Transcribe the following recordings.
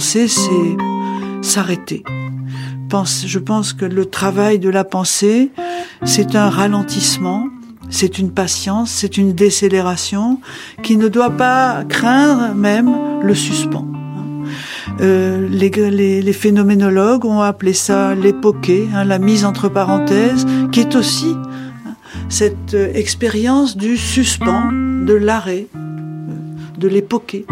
c'est s'arrêter. Je pense que le travail de la pensée, c'est un ralentissement, c'est une patience, c'est une décélération qui ne doit pas craindre même le suspens. Euh, les, phénoménologues ont appelé ça l'époqué, hein, la mise entre parenthèses, qui est aussi cette euh, expérience du suspens, de l'arrêt, euh, de l'époqué.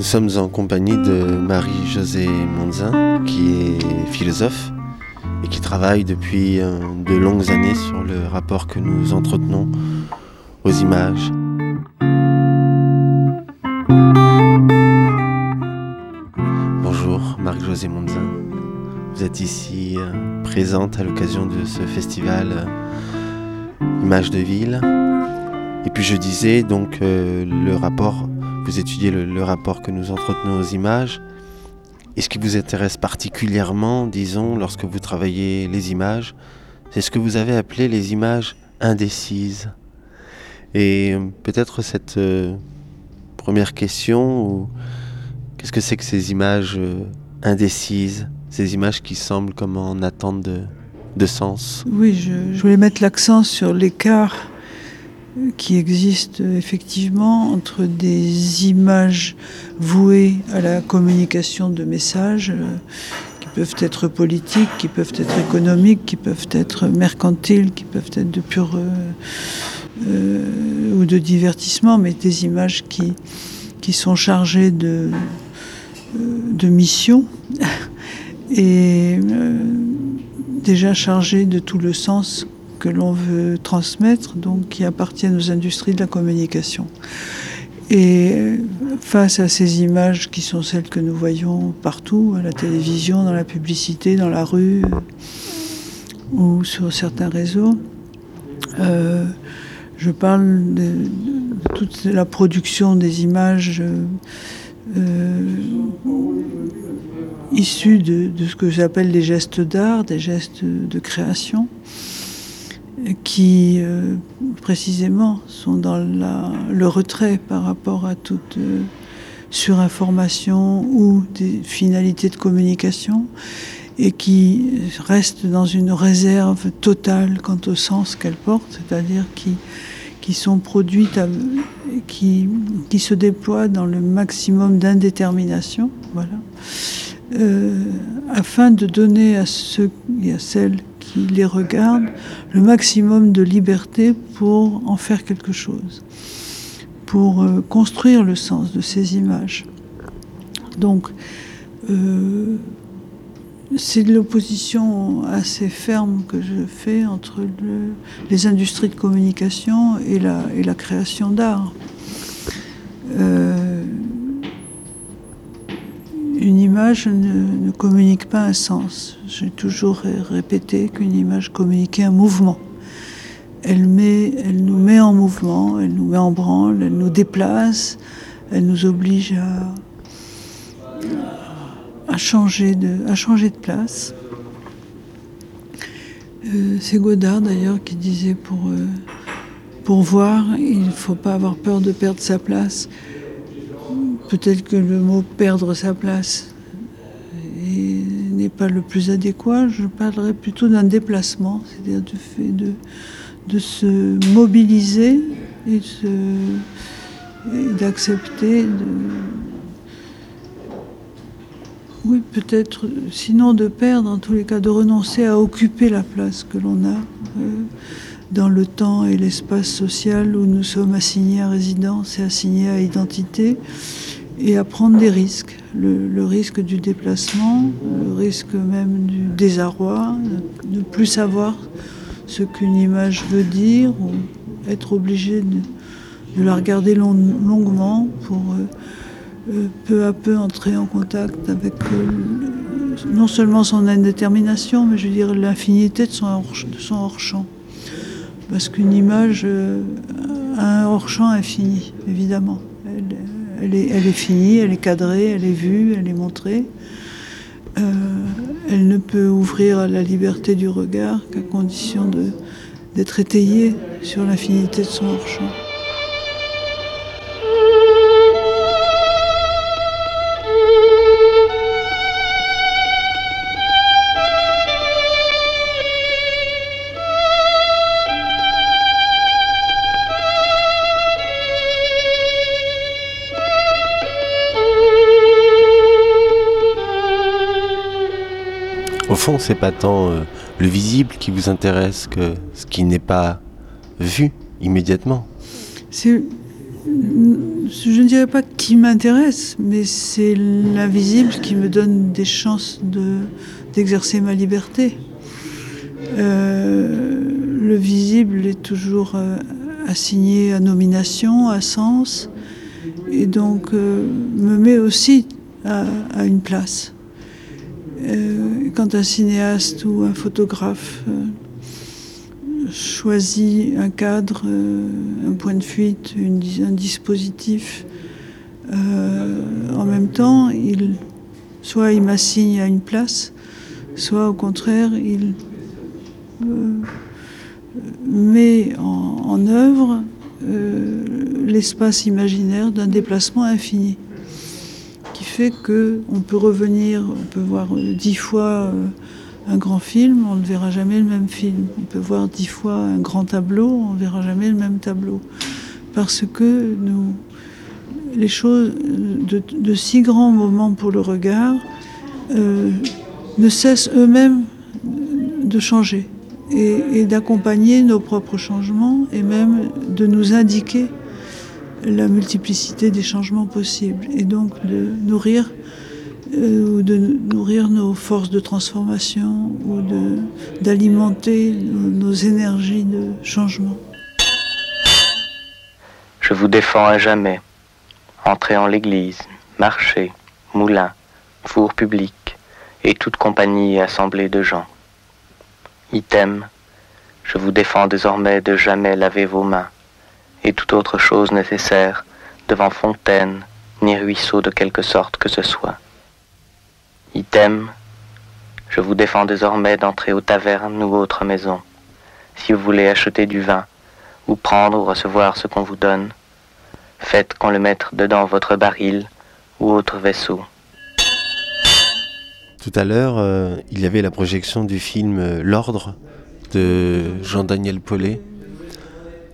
Nous sommes en compagnie de Marie-Josée Monzin, qui est philosophe et qui travaille depuis euh, de longues années sur le rapport que nous entretenons aux images. Bonjour Marie-Josée Monzin. Vous êtes ici euh, présente à l'occasion de ce festival euh, Images de ville. Et puis je disais donc le rapport vous étudiez le, rapport que nous entretenons aux images. Et ce qui vous intéresse particulièrement, disons, lorsque vous travaillez les images, c'est ce que vous avez appelé les images indécises. Et peut-être cette euh, première question, qu'est-ce que c'est que ces images euh, indécises, ces images qui semblent comme en attente de, sens? Oui, je voulais mettre l'accent sur l'écart qui existe effectivement entre des images vouées à la communication de messages euh, qui peuvent être politiques, qui peuvent être économiques, qui peuvent être mercantiles, qui peuvent être de pure euh, euh, ou de divertissement, mais des images qui, qui sont chargées de, de mission et déjà chargées de tout le sens que l'on veut transmettre, donc qui appartiennent aux industries de la communication. Et face à ces images qui sont celles que nous voyons partout, à la télévision, dans la publicité, dans la rue ou sur certains réseaux, euh, je parle de, toute la production des images euh, issues de, de, ce que j'appelle des gestes d'art, des gestes de création qui euh, précisément sont dans le retrait par rapport à toute euh, surinformation ou des finalités de communication et qui restent dans une réserve totale quant au sens qu'elles portent, c'est-à-dire qui, qui sont produites, qui, qui se déploient dans le maximum d'indétermination, voilà, euh, afin de donner à ceux et à celles qui les regardent le maximum de liberté pour en faire quelque chose, pour euh, construire le sens de ces images. Donc, euh, c'est de l'opposition assez ferme que je fais entre les industries de communication et la, et la création d'art. Euh, une image ne, communique pas un sens. J'ai toujours répété qu'une image communiquait un mouvement. Elle, nous met en mouvement, elle nous met en branle, elle nous déplace, elle nous oblige à, changer, de, place. Euh, c'est Godard d'ailleurs qui disait pour, euh, pour voir, il ne faut pas avoir peur de perdre sa place. Peut-être que le mot perdre sa place n'est pas le plus adéquat. Je parlerai plutôt d'un déplacement, c'est-à-dire du fait de, de se mobiliser et, d'accepter oui, peut-être, sinon de perdre, en tous les cas, de renoncer à occuper la place que l'on a euh, dans le temps et l'espace social où nous sommes assignés à résidence et assignés à identité et à prendre des risques. Le, risque du déplacement, le risque même du désarroi, de ne plus savoir ce qu'une image veut dire ou être obligé de, la regarder longuement pour euh, euh, peu à peu entrer en contact avec euh, non seulement son indétermination, mais je veux dire l'infinité de son hors-champ. Parce qu'une image a un hors-champ infini, évidemment elle est, finie, elle est cadrée, elle est vue, elle est montrée. Euh, elle ne peut ouvrir à la liberté du regard qu'à condition d'être étayée sur l'infinité de son hors-champ. Fond, c'est pas tant euh, le visible qui vous intéresse que ce qui n'est pas vu immédiatement. Je ne dirais pas qui m'intéresse, mais c'est l'invisible qui me donne des chances de, d'exercer ma liberté. Euh, le visible est toujours euh, assigné à nomination, à sens, et donc me met aussi à une place. Euh, quand un cinéaste ou un photographe euh, choisit un cadre, euh, un point de fuite, un dispositif, en même temps, il, soit il m'assigne à une place, soit au contraire, il met en, en œuvre l'espace imaginaire d'un déplacement infini fait qu'on peut revenir, on peut voir dix fois euh, un grand film, on ne verra jamais le même film. On peut voir dix fois un grand tableau, on ne verra jamais le même tableau. Parce que nous, les choses de, si grands moments pour le regard euh, ne cessent eux-mêmes de changer et d'accompagner nos propres changements et même de nous indiquer la multiplicité des changements possibles et donc de nourrir euh, de nourrir nos forces de transformation ou d'alimenter nos, énergies de changement. Je vous défends à jamais. Entrez en l'église, marché, moulin, four public et toute compagnie et assemblée de gens. Item, je vous défends désormais de jamais laver vos mains et toute autre chose nécessaire devant fontaine ni ruisseau de quelque sorte que ce soit. Item, je vous défends désormais d'entrer aux tavernes ou autres maisons, si vous voulez acheter du vin, ou prendre ou recevoir ce qu'on vous donne. Faites qu'on le mette dedans votre baril ou autre vaisseau. Tout à l'heure, euh, il y avait la projection du film euh, L'Ordre de Jean-Daniel Paulet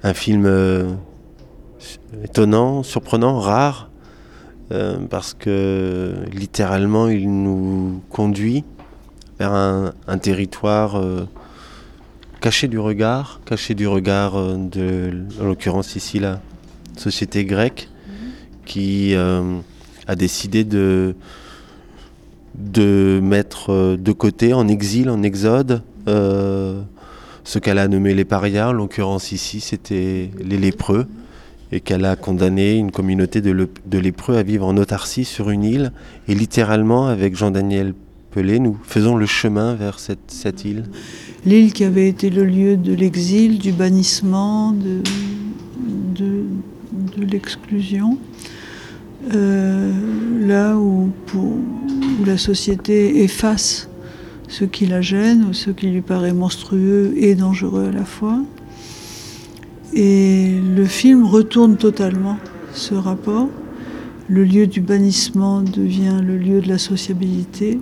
un film euh, étonnant, surprenant, rare, euh, parce que littéralement il nous conduit vers un, territoire euh, caché du regard, caché du regard de, en l'occurrence ici la société grecque, qui a décidé de de mettre de côté, en exil, en exode, ce qu'elle a nommé les parias, en l'occurrence ici c'était les lépreux, et qu'elle a condamné une communauté de, lépreux à vivre en autarcie sur une île. Et littéralement, avec Jean-Daniel Pelé, nous faisons le chemin vers cette, île. L'île qui avait été le lieu de l'exil, du bannissement, de, l'exclusion. Euh, là où la société efface ce qui la gêne ou ce qui lui paraît monstrueux et dangereux à la fois. Et le film retourne totalement ce rapport. Le lieu du bannissement devient le lieu de la sociabilité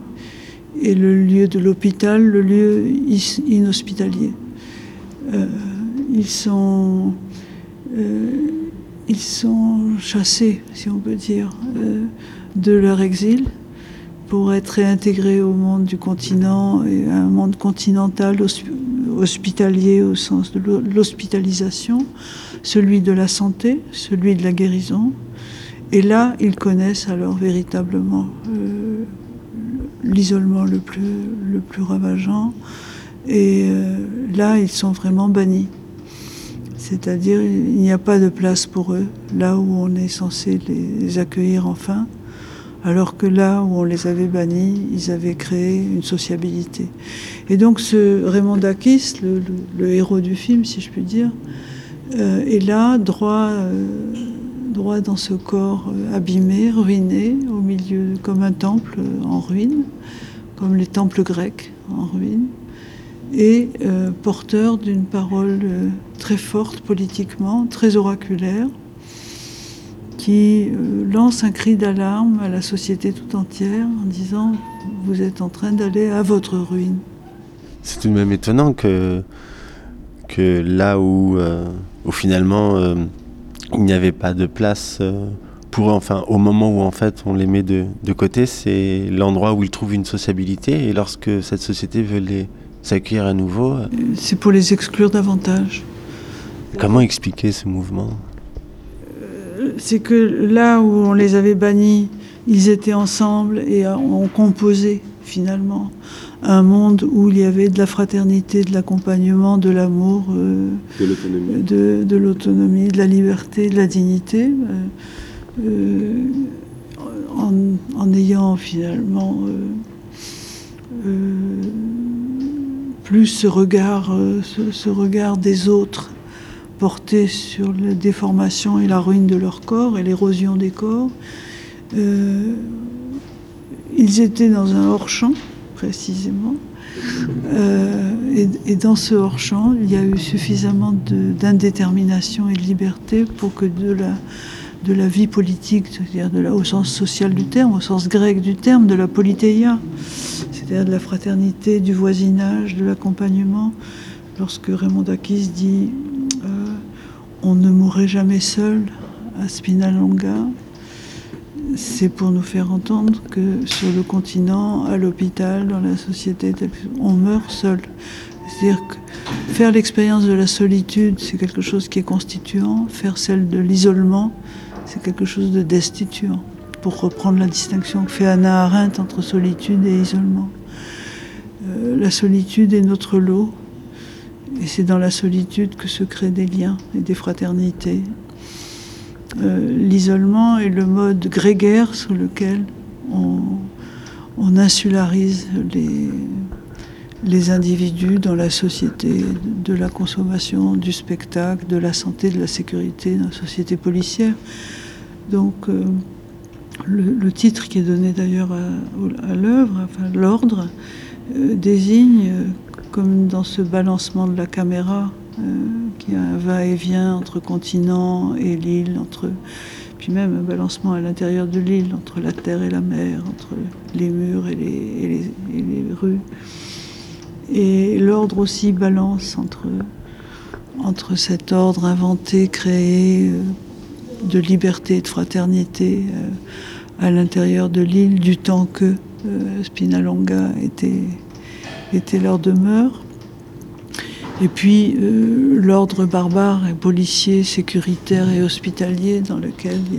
et le lieu de l'hôpital, le lieu inhospitalier. Euh, ils, sont, euh, ils sont chassés, si on peut dire, euh, de leur exil pour être réintégré au monde du continent un monde continental hospitalier au sens de l'hospitalisation, celui de la santé, celui de la guérison. Et là, ils connaissent alors véritablement euh, l'isolement le plus, le plus ravageant. Et euh, là, ils sont vraiment bannis. C'est-à-dire, il n'y a pas de place pour eux, là où on est censé les accueillir enfin alors que là où on les avait bannis, ils avaient créé une sociabilité. Et donc ce Raymond Dakis, le, héros du film, si je puis dire, euh, est là, droit, euh, droit dans ce corps abîmé, ruiné, au milieu, comme un temple en ruine, comme les temples grecs en ruine, et porteur d'une parole très forte politiquement, très oraculaire, qui lance un cri d'alarme à la société tout entière en disant vous êtes en train d'aller à votre ruine. C'est tout de même étonnant que, que là où, euh, finalement euh, il n'y avait pas de place euh, pour eux, enfin au moment où en fait on les met de, de côté, c'est l'endroit où ils trouvent une sociabilité et lorsque cette société veut les accueillir à nouveau. C'est pour les exclure davantage. Comment expliquer ce mouvement? C'est que là où on les avait bannis, ils étaient ensemble et ont composé finalement un monde où il y avait de la fraternité, de l'accompagnement, de l'amour, euh, de l'autonomie, de, la liberté, de la dignité, euh, euh, en, ayant finalement plus ce regard, ce, regard des autres porté sur la déformation et la ruine de leur corps et l'érosion des corps. ils étaient dans un hors-champ précisément. Euh, et, dans ce hors-champ, il y a eu suffisamment d'indétermination et de liberté pour que de la, de la vie politique, c'est-à-dire au sens social du terme, au sens grec du terme, de la politéia, c'est-à-dire de la fraternité, du voisinage, de l'accompagnement, lorsque Raymond Dakis dit euh, On ne mourrait jamais seul à Spinalonga, c'est pour nous faire entendre que sur le continent, à l'hôpital, dans la société, on meurt seul. C'est-à-dire que faire l'expérience de la solitude, c'est quelque chose qui est constituant. Faire celle de l'isolement, c'est quelque chose de destituant. Pour reprendre la distinction que fait Anna Arendt entre solitude et isolement. Euh, la solitude est notre lot, et c'est dans la solitude que se créent des liens et des fraternités euh, l'isolement est le mode grégaire sur lequel on, insularise les, les individus dans la société de la consommation, du spectacle, de la santé, de la sécurité, dans la société policière. Donc, euh, le, titre qui est donné d'ailleurs à, l'œuvre, enfin l'ordre, euh, désigne, comme dans ce balancement de la caméra, euh, qui a un va-et-vient entre continent et l'île, entre puis même un balancement à l'intérieur de l'île, entre la terre et la mer, entre les murs et les, rues. Et l'ordre aussi balance entre, entre cet ordre inventé, créé euh, de liberté et de fraternité euh, à l'intérieur de l'île, du temps que Spinalonga était, était leur demeure, et puis euh, l'ordre barbare et policier, sécuritaire et hospitalier dans lequel il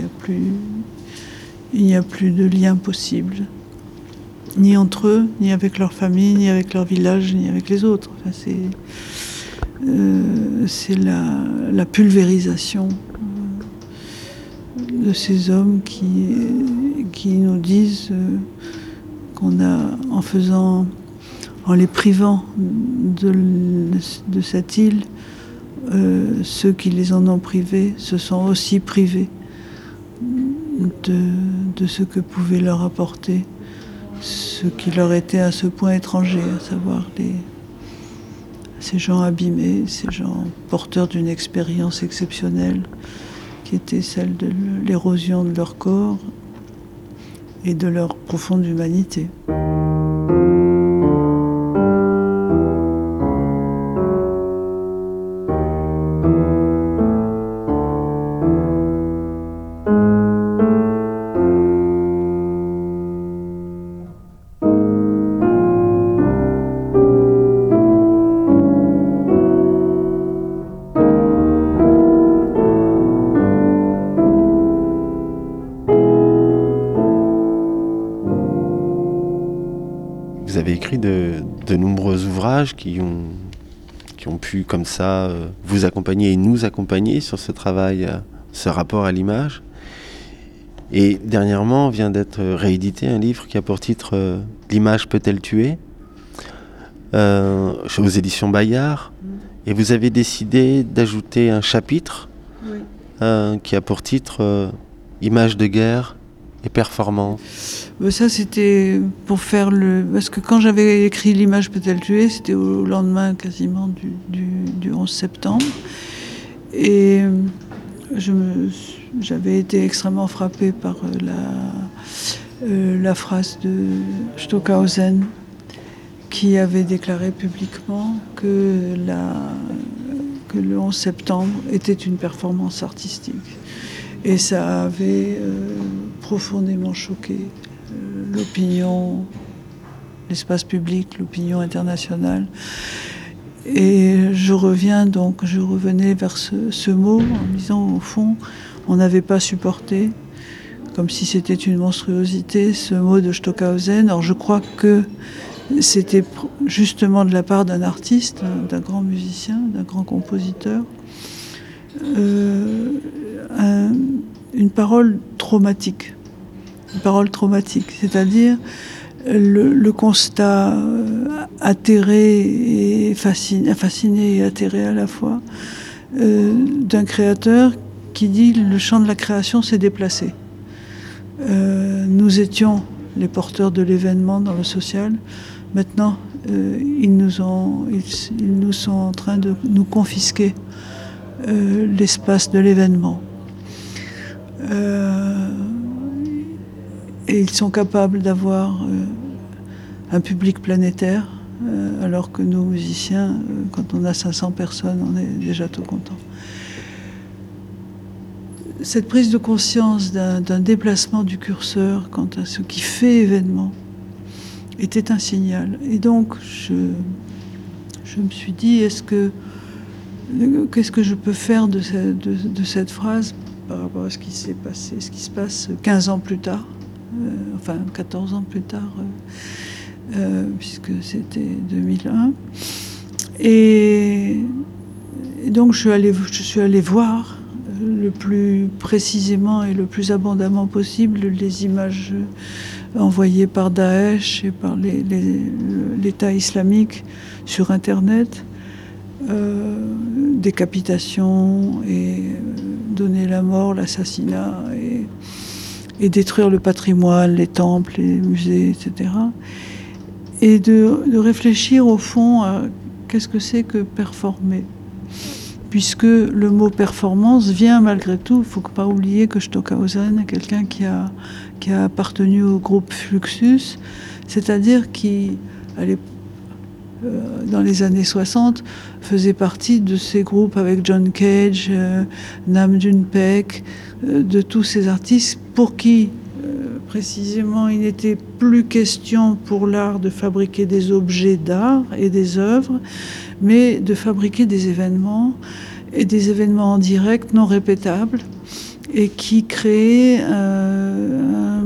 n'y a plus, de lien possible, ni entre eux, ni avec leur famille, ni avec leur village, ni avec les autres. c'est euh, la, la, pulvérisation euh, de ces hommes qui nous disent qu'on a, en faisant en les privant de, cette île, euh, ceux qui les en ont privés se sont aussi privés de, ce que pouvait leur apporter ce qui leur était à ce point étranger, à savoir ces gens abîmés, ces gens porteurs d'une expérience exceptionnelle qui était celle de l'érosion de leur corps et de leur profonde humanité. Qui ont, qui ont pu comme ça euh, vous accompagner et nous accompagner sur ce travail, euh, ce rapport à l'image. Et dernièrement vient d'être réédité un livre qui a pour titre euh, L'image peut-elle tuer aux éditions Bayard. Et vous avez décidé d'ajouter un chapitre qui a pour titre Image de guerre et performance. Ça, c'était pour faire le. Parce que quand j'avais écrit L'image peut-elle tuer, c'était au lendemain quasiment du, du 11 septembre. Et j'avais été extrêmement frappée par la, la phrase de Stockhausen qui avait déclaré publiquement que, la, que le 11 septembre était une performance artistique. Et ça avait euh, profondément choqué euh, l'opinion, l'espace public, l'opinion internationale. Et je reviens donc, je revenais vers ce, mot en disant au fond, on n'avait pas supporté, comme si c'était une monstruosité, ce mot de Stockhausen. Alors je crois que c'était justement de la part d'un artiste, d'un grand musicien, d'un grand compositeur, euh, une parole traumatique. Une parole traumatique, c'est-à-dire le, constat euh, atterré et fasciné, et atterré à la fois euh, d'un créateur qui dit le champ de la création s'est déplacé. nous étions les porteurs de l'événement dans le social. Maintenant, euh, ils, ils, nous sont en train de nous confisquer euh, l'espace de l'événement. Euh, et ils sont capables d'avoir un public planétaire, alors que nous, musiciens, quand on a 500 personnes, on est déjà tout content. Cette prise de conscience d'un déplacement du curseur quant à ce qui fait événement, était un signal. Et donc, je, me suis dit, est-ce que qu'est-ce que je peux faire de, cette phrase? Par rapport à ce qui s'est passé, ce qui se passe 15 ans plus tard, euh, enfin 14 ans plus tard, euh, euh, puisque c'était 2001. Et, donc je suis, allée, je suis allée voir le plus précisément et le plus abondamment possible les images envoyés par Daesh et par l'État islamique sur Internet, décapitation et euh, donner la mort, l'assassinat et, détruire le patrimoine, les temples, les musées, etc. Et de réfléchir au fond à qu'est-ce que c'est que performer puisque le mot performance vient malgré tout, il faut pas oublier que Stockhausen est quelqu'un qui a, qui a appartenu au groupe Fluxus, c'est-à-dire qui, euh, dans les années 60, faisait partie de ces groupes avec John Cage, euh, Nam June Paik, euh, de tous ces artistes pour qui précisément il n'était plus question pour l'art de fabriquer des objets d'art et des œuvres, mais de fabriquer des événements et des événements en direct non répétables et qui créaient euh,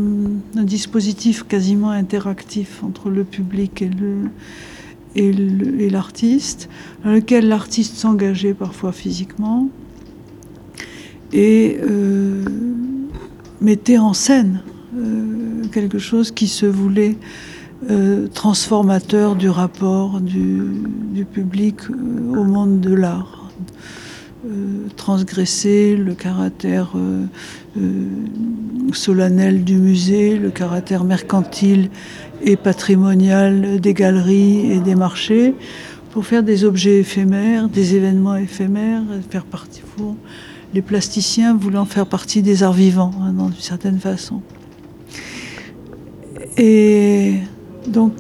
un, dispositif quasiment interactif entre le public et le et l'artiste, dans lequel l'artiste s'engageait parfois physiquement et euh, mettait en scène euh, quelque chose qui se voulait euh, transformateur du rapport du, public au monde de l'art. transgresser le caractère solennel du musée, le caractère mercantile et patrimonial des galeries et des marchés, pour faire des objets éphémères, des événements éphémères, faire partie, les plasticiens voulant faire partie des arts vivants, hein, d'une certaine façon. Et donc,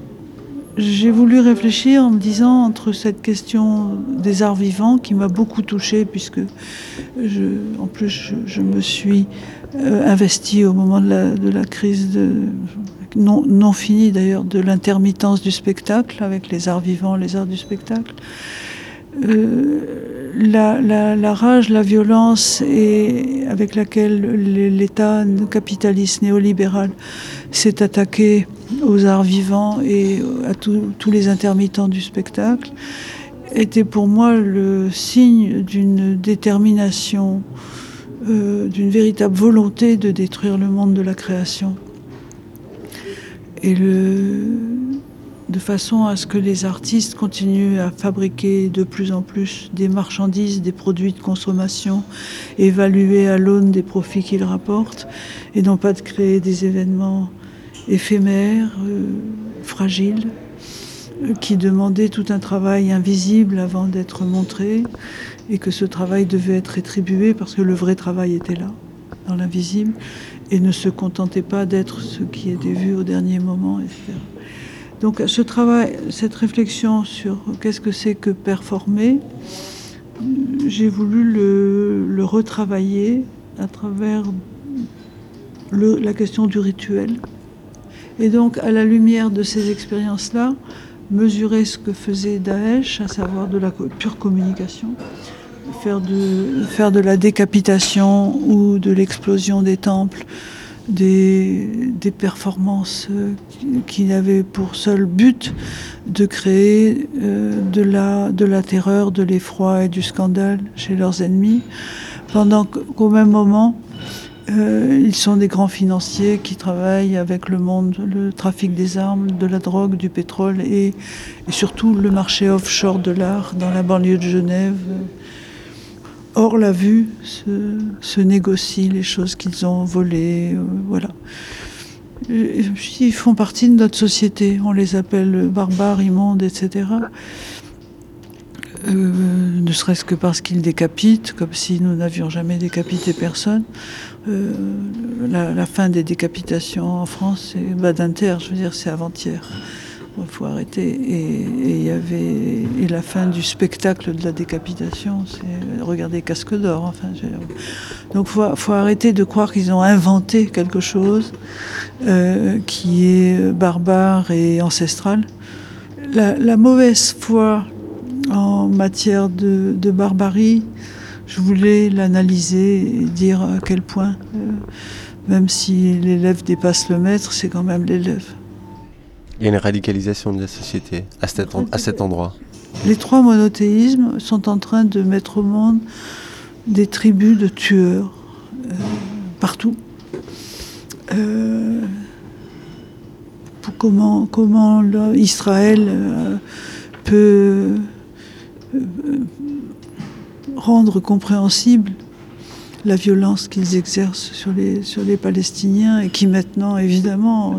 j'ai voulu réfléchir en me disant entre cette question des arts vivants qui m'a beaucoup touchée puisque je, en plus je, me suis euh, investie au moment de la, crise de, non, non d'ailleurs de l'intermittence du spectacle avec les arts vivants, les arts du spectacle. Euh, la, rage, la violence avec laquelle l'État capitaliste néolibéral s'est attaqué aux arts vivants et à tous les intermittents du spectacle était pour moi le signe d'une détermination, euh, d'une véritable volonté de détruire le monde de la création. Et le, de façon à ce que les artistes continuent à fabriquer de plus en plus des marchandises, des produits de consommation, évalués à l'aune des profits qu'ils rapportent, et non pas de créer des événements éphémères, euh, fragiles, euh, qui demandaient tout un travail invisible avant d'être montré, et que ce travail devait être rétribué parce que le vrai travail était là, dans l'invisible, et ne se contentait pas d'être ce qui était vu au dernier moment. Donc ce travail, cette réflexion sur qu'est-ce que c'est que performer, j'ai voulu le, retravailler à travers la question du rituel. Et donc à la lumière de ces expériences-là, mesurer ce que faisait Daesh, à savoir de la pure communication, faire de, faire de la décapitation ou de l'explosion des temples des, performances euh, qui n'avaient pour seul but de créer euh, de, la, de la terreur, de l'effroi et du scandale chez leurs ennemis, pendant qu'au même moment, euh, ils sont des grands financiers qui travaillent avec le monde, le trafic des armes, de la drogue, du pétrole et surtout le marché offshore de l'art dans la banlieue de Genève hors la vue se, négocient les choses qu'ils ont volées. Euh, voilà. ils font partie de notre société. On les appelle barbares, immondes, etc. Euh, ne serait-ce que parce qu'ils décapitent, comme si nous n'avions jamais décapité personne. Euh, la, fin des décapitations en France, c'est Badinter, je veux dire, c'est avant-hier il faut arrêter. Et il y avait la fin du spectacle de la décapitation, c'est regarder Casque d'or. Donc faut, faut arrêter de croire qu'ils ont inventé quelque chose euh, qui est barbare et ancestral. La, mauvaise foi en matière de, barbarie, je voulais l'analyser et dire à quel point, euh, même si l'élève dépasse le maître, c'est quand même l'élève. Il y a une radicalisation de la société à cet, à cet endroit. Les trois monothéismes sont en train de mettre au monde des tribus de tueurs euh, partout. Euh, pour comment, comment Israël euh, peut rendre compréhensible la violence qu'ils exercent sur les, sur les Palestiniens et qui maintenant, évidemment,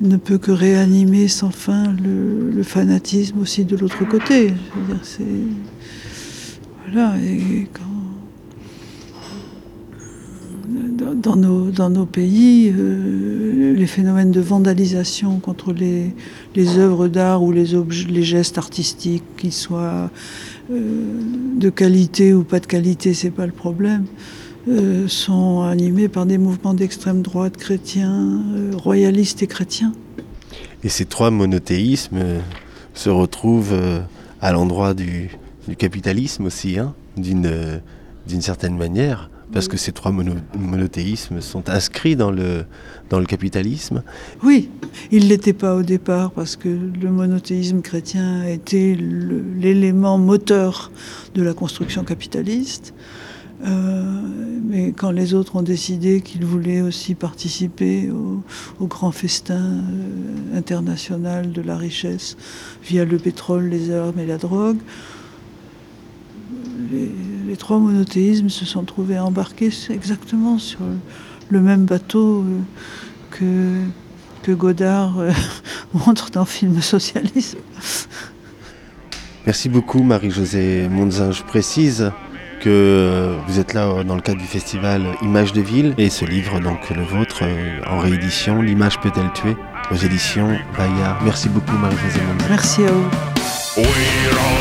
ne peut que réanimer sans fin le, fanatisme aussi de l'autre côté. Voilà, dans nos pays, euh, les phénomènes de vandalisation contre les, les œuvres d'art ou les, objets, les gestes artistiques, qu'ils soient euh, de qualité ou pas de qualité, c'est pas le problème. Euh, sont animés par des mouvements d'extrême droite chrétiens, euh, royalistes et chrétiens. Et ces trois monothéismes euh, se retrouvent à l'endroit du, capitalisme aussi, hein, d'une certaine manière, parce que ces trois monothéismes sont inscrits dans le, dans le capitalisme. Oui, ils ne l'étaient pas au départ, parce que le monothéisme chrétien été l'élément moteur de la construction capitaliste. Euh, mais quand les autres ont décidé qu'ils voulaient aussi participer au, grand festin euh, international de la richesse via le pétrole, les armes et la drogue, les, trois monothéismes se sont trouvés embarqués exactement sur le même bateau euh, que, que Godard montre dans le film Socialisme. Merci beaucoup Marie-Josée Monzin. Je précise que vous êtes là euh, dans le cadre du festival Images de ville et ce livre, donc le vôtre, euh, en réédition, L'image peut-elle tuer aux éditions Bayard. Merci beaucoup Marie-Josée Merci à vous.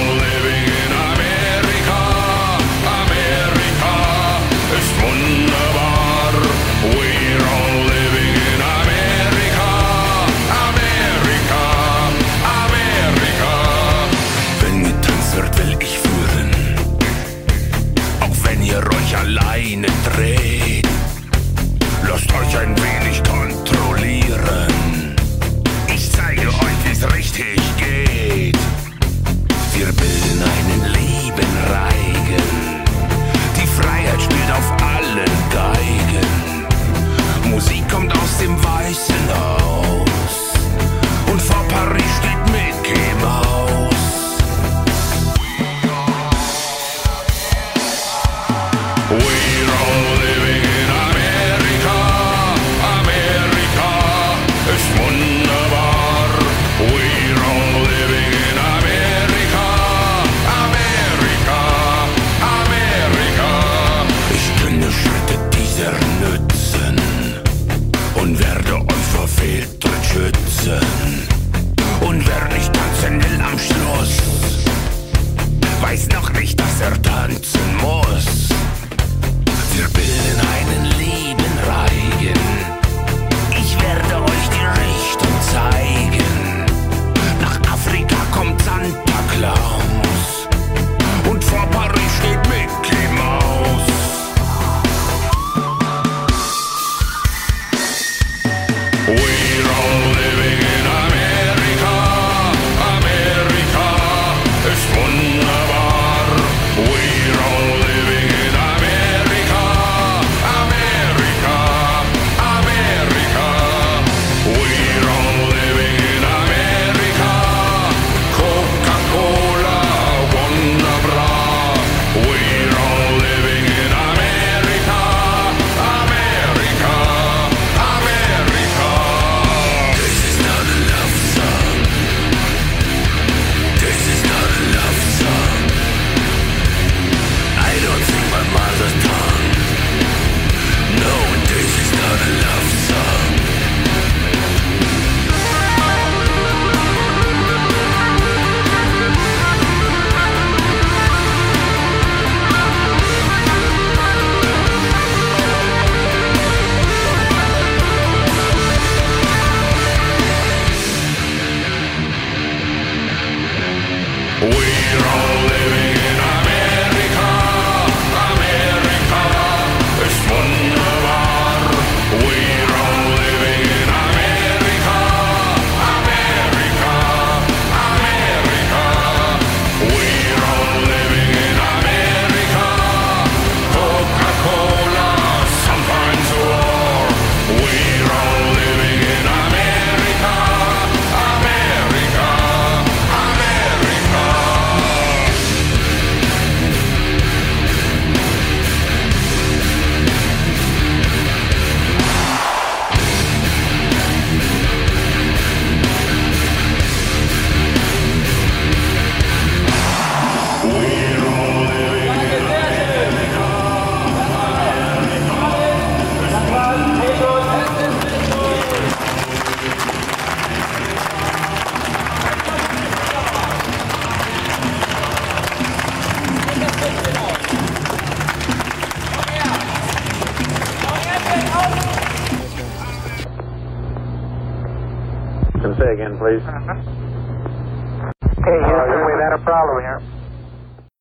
We're